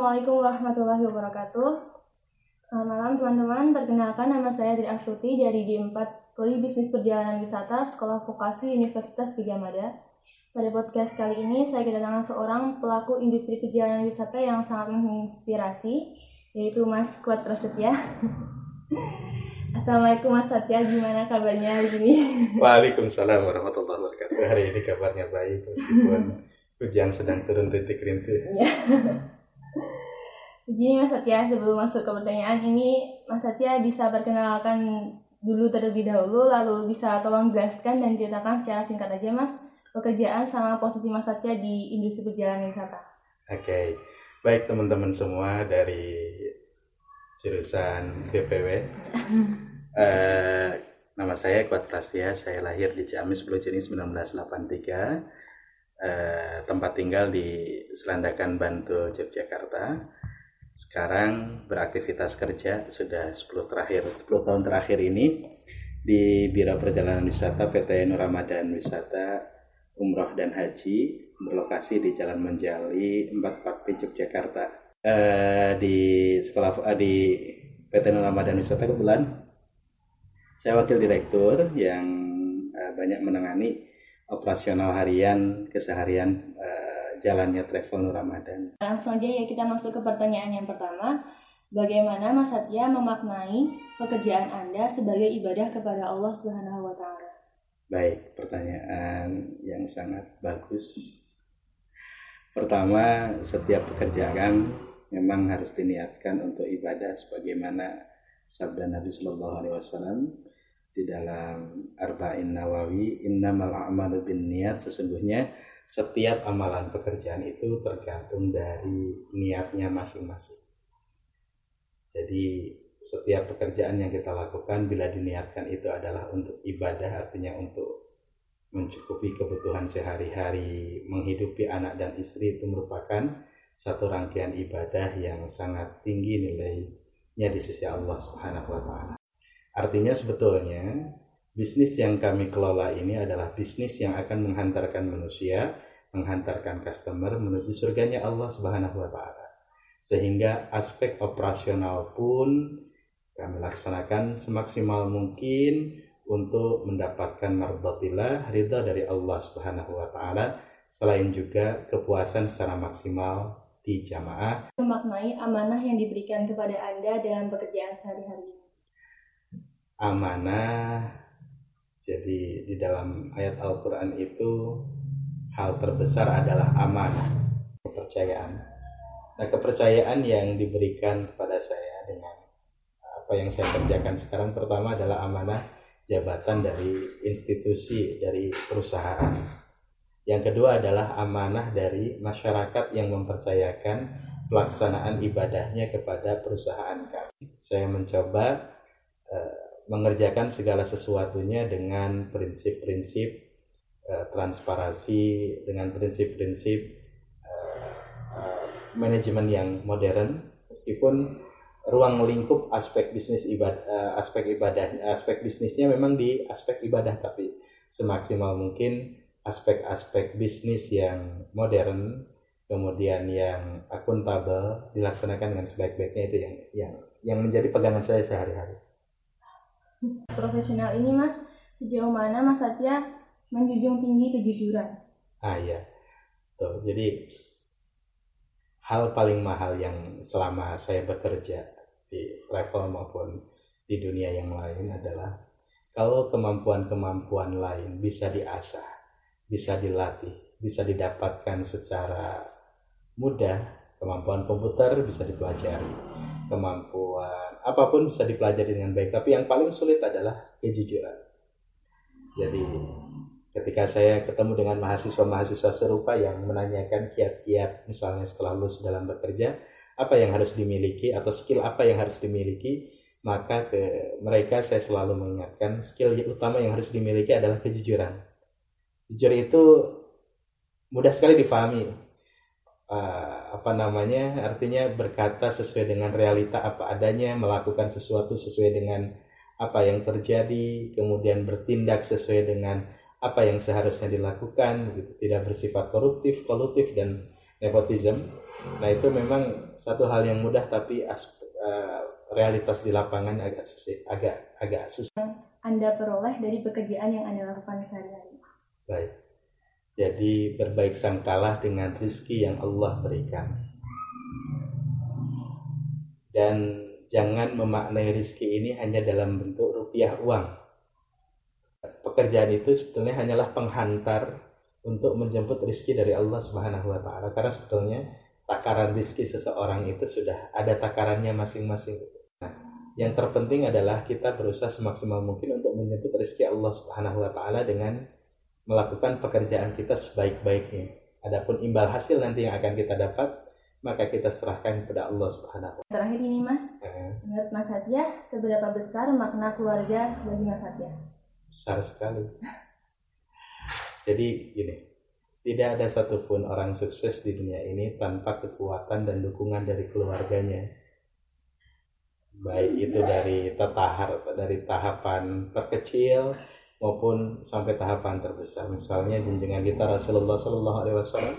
Assalamualaikum warahmatullahi wabarakatuh. Selamat malam teman-teman. Perkenalkan nama saya Dri Astuti dari D4 Prodi Bisnis Perjalanan Wisata Sekolah Vokasi Universitas Gajah Mada. Pada podcast kali ini saya kedatangan seorang pelaku industri perjalanan wisata yang sangat menginspirasi, yaitu Mas Kuat Prasetya. Assalamualaikum Mas Satya, gimana kabarnya hari ini? Waalaikumsalam warahmatullahi wabarakatuh. Hari ini kabarnya baik meskipun hujan sedang turun rintik-rintik. Begini Mas Satya, sebelum masuk ke pertanyaan ini, Mas Satya bisa perkenalkan dulu terlebih dahulu, lalu bisa tolong jelaskan dan ceritakan secara singkat aja Mas, pekerjaan sama posisi Mas Satya di industri perjalanan wisata. Oke, okay. baik teman-teman semua dari jurusan BPW. uh, eh, nama saya Kuat Prastia, saya lahir di Ciamis 10 Juni 1983. Uh, tempat tinggal di Selandakan Bantul, Yogyakarta. Sekarang beraktivitas kerja sudah 10 terakhir 10 tahun terakhir ini di Biro Perjalanan Wisata PT Nur Ramadan Wisata umroh dan haji berlokasi di Jalan Menjali 44P Yogyakarta. Uh, di sekolah uh, di PT Nur Ramadan Wisata kebetulan saya wakil direktur yang uh, banyak menangani operasional harian keseharian uh, jalannya travel Nur Ramadan. Langsung aja ya kita masuk ke pertanyaan yang pertama. Bagaimana Mas Satya memaknai pekerjaan Anda sebagai ibadah kepada Allah Subhanahu wa taala? Baik, pertanyaan yang sangat bagus. Pertama, setiap pekerjaan memang harus diniatkan untuk ibadah sebagaimana sabda Nabi Shallallahu Alaihi Wasallam di dalam Arba'in Nawawi, Innamal a'malu bin niat sesungguhnya setiap amalan pekerjaan itu tergantung dari niatnya masing-masing. Jadi setiap pekerjaan yang kita lakukan bila diniatkan itu adalah untuk ibadah artinya untuk mencukupi kebutuhan sehari-hari menghidupi anak dan istri itu merupakan satu rangkaian ibadah yang sangat tinggi nilainya di sisi Allah Subhanahu wa taala. Artinya sebetulnya bisnis yang kami kelola ini adalah bisnis yang akan menghantarkan manusia, menghantarkan customer menuju surganya Allah Subhanahu wa taala. Sehingga aspek operasional pun kami laksanakan semaksimal mungkin untuk mendapatkan mardatillah ridha dari Allah Subhanahu wa taala selain juga kepuasan secara maksimal di jamaah memaknai amanah yang diberikan kepada Anda dalam pekerjaan sehari-hari amanah jadi di dalam ayat Al-Quran itu hal terbesar adalah amanah kepercayaan nah kepercayaan yang diberikan kepada saya dengan apa yang saya kerjakan sekarang pertama adalah amanah jabatan dari institusi dari perusahaan. Yang kedua adalah amanah dari masyarakat yang mempercayakan pelaksanaan ibadahnya kepada perusahaan kami. Saya mencoba uh, mengerjakan segala sesuatunya dengan prinsip-prinsip uh, transparansi, dengan prinsip-prinsip uh, uh, manajemen yang modern, meskipun ruang lingkup aspek bisnis ibadah eh, aspek ibadah aspek bisnisnya memang di aspek ibadah tapi semaksimal mungkin aspek-aspek bisnis yang modern kemudian yang akuntabel dilaksanakan dengan sebaik-baiknya itu yang yang yang menjadi pegangan saya sehari-hari. Profesional ini Mas sejauh mana Mas Satya menjunjung tinggi kejujuran? Ah ya, tuh jadi hal paling mahal yang selama saya bekerja di level maupun di dunia yang lain adalah kalau kemampuan-kemampuan lain bisa diasah, bisa dilatih, bisa didapatkan secara mudah, kemampuan komputer bisa dipelajari, kemampuan apa pun bisa dipelajari dengan baik, tapi yang paling sulit adalah kejujuran. Jadi ketika saya ketemu dengan mahasiswa-mahasiswa serupa yang menanyakan kiat-kiat misalnya setelah lulus dalam bekerja apa yang harus dimiliki atau skill apa yang harus dimiliki maka ke mereka saya selalu mengingatkan skill utama yang harus dimiliki adalah kejujuran. Jujur itu mudah sekali difahami uh, apa namanya artinya berkata sesuai dengan realita apa adanya melakukan sesuatu sesuai dengan apa yang terjadi kemudian bertindak sesuai dengan apa yang seharusnya dilakukan gitu tidak bersifat koruptif kolutif dan nepotisme. Nah itu memang satu hal yang mudah tapi as, uh, realitas di lapangan agak susah, agak agak susah. Anda peroleh dari pekerjaan yang Anda lakukan sehari-hari. Baik. Jadi berbaik sangkalah dengan rizki yang Allah berikan. Dan jangan memaknai rizki ini hanya dalam bentuk rupiah uang. Pekerjaan itu sebetulnya hanyalah penghantar untuk menjemput rizki dari Allah Subhanahu wa taala karena sebetulnya takaran rizki seseorang itu sudah ada takarannya masing-masing. Nah, yang terpenting adalah kita berusaha semaksimal mungkin untuk menjemput rizki Allah Subhanahu wa taala dengan melakukan pekerjaan kita sebaik-baiknya. Adapun imbal hasil nanti yang akan kita dapat maka kita serahkan kepada Allah Subhanahu wa Terakhir ini Mas, taala. menurut Mas Satya, seberapa besar makna keluarga bagi Mas Satya? Besar sekali. Jadi gini, tidak ada satupun orang sukses di dunia ini tanpa kekuatan dan dukungan dari keluarganya. Baik itu dari tetahar dari tahapan terkecil maupun sampai tahapan terbesar. Misalnya junjungan kita Rasulullah Shallallahu Alaihi Wasallam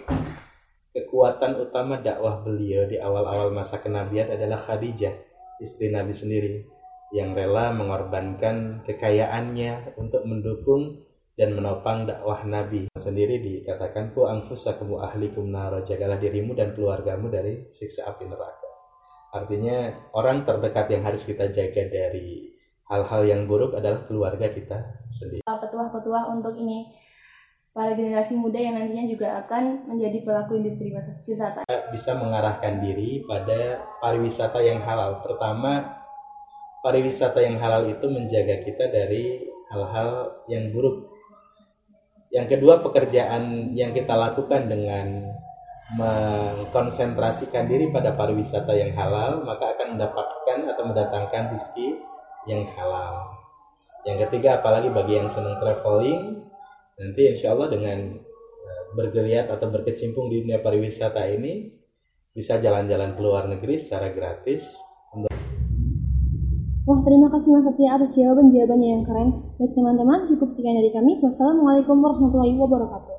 kekuatan utama dakwah beliau di awal-awal masa kenabian adalah Khadijah, istri Nabi sendiri, yang rela mengorbankan kekayaannya untuk mendukung dan menopang dakwah Nabi sendiri dikatakan ku anfusakum wa ahlikum nara jagalah dirimu dan keluargamu dari siksa api neraka. Artinya orang terdekat yang harus kita jaga dari hal-hal yang buruk adalah keluarga kita sendiri. Petuah-petuah untuk ini para generasi muda yang nantinya juga akan menjadi pelaku industri wisata. bisa mengarahkan diri pada pariwisata yang halal. Pertama, pariwisata yang halal itu menjaga kita dari hal-hal yang buruk. Yang kedua, pekerjaan yang kita lakukan dengan mengkonsentrasikan diri pada pariwisata yang halal, maka akan mendapatkan atau mendatangkan rezeki yang halal. Yang ketiga, apalagi bagi yang senang traveling, nanti insya Allah dengan eh, bergeliat atau berkecimpung di dunia pariwisata ini bisa jalan-jalan ke luar negeri secara gratis. Wah, terima kasih Mas Satya atas jawaban-jawabannya yang keren. Baik teman-teman, cukup sekian dari kami. Wassalamualaikum warahmatullahi wabarakatuh.